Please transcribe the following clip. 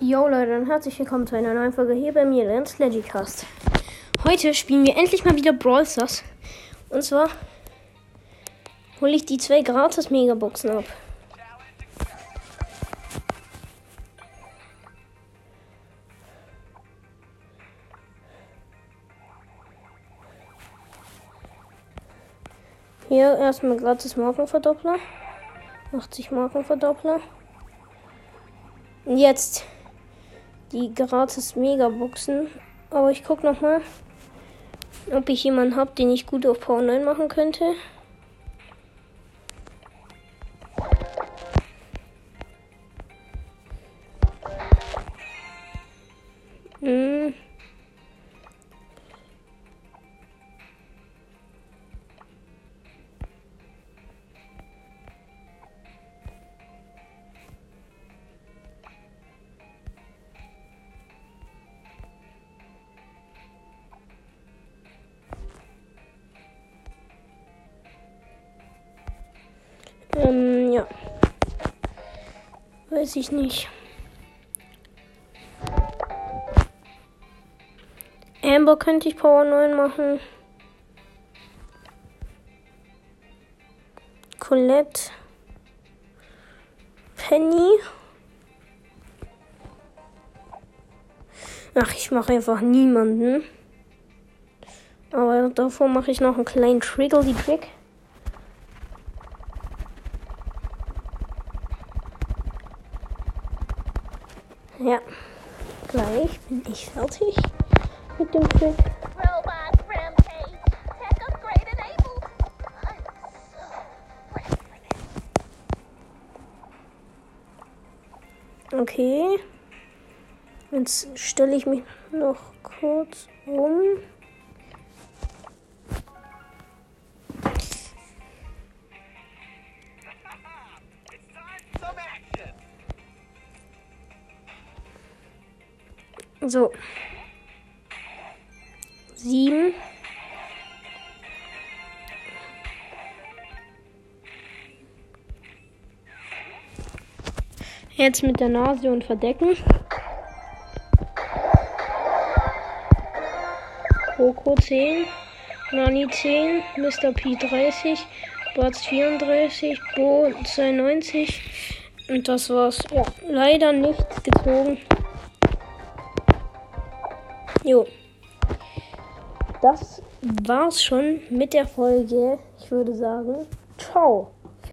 Yo Leute und herzlich willkommen zu einer neuen Folge hier bei mir, Lance Legicast. Heute spielen wir endlich mal wieder Brawl Stars. Und zwar hole ich die zwei gratis Megaboxen ab. Hier erstmal gratis Markenverdoppler. 80 Markenverdoppler. Und jetzt die gratis Megaboxen. Aber ich gucke nochmal, ob ich jemanden habe, den ich gut auf Power 9 machen könnte. Ähm, ja. Weiß ich nicht. Amber könnte ich Power 9 machen. Colette. Penny. Ach, ich mache einfach niemanden. Aber davor mache ich noch einen kleinen Triggle-Trick. Ja, gleich bin ich fertig mit dem Trick. Okay. Jetzt stelle ich mich noch kurz um. So. Sieben. Jetzt mit der Nase und verdecken. Coco 10, Nani 10, Mr. P 30, Bartz 34, Bo 92. Und das war's. Ja, leider nichts gezogen. Jo. Das war's schon mit der Folge. Ich würde sagen, ciao.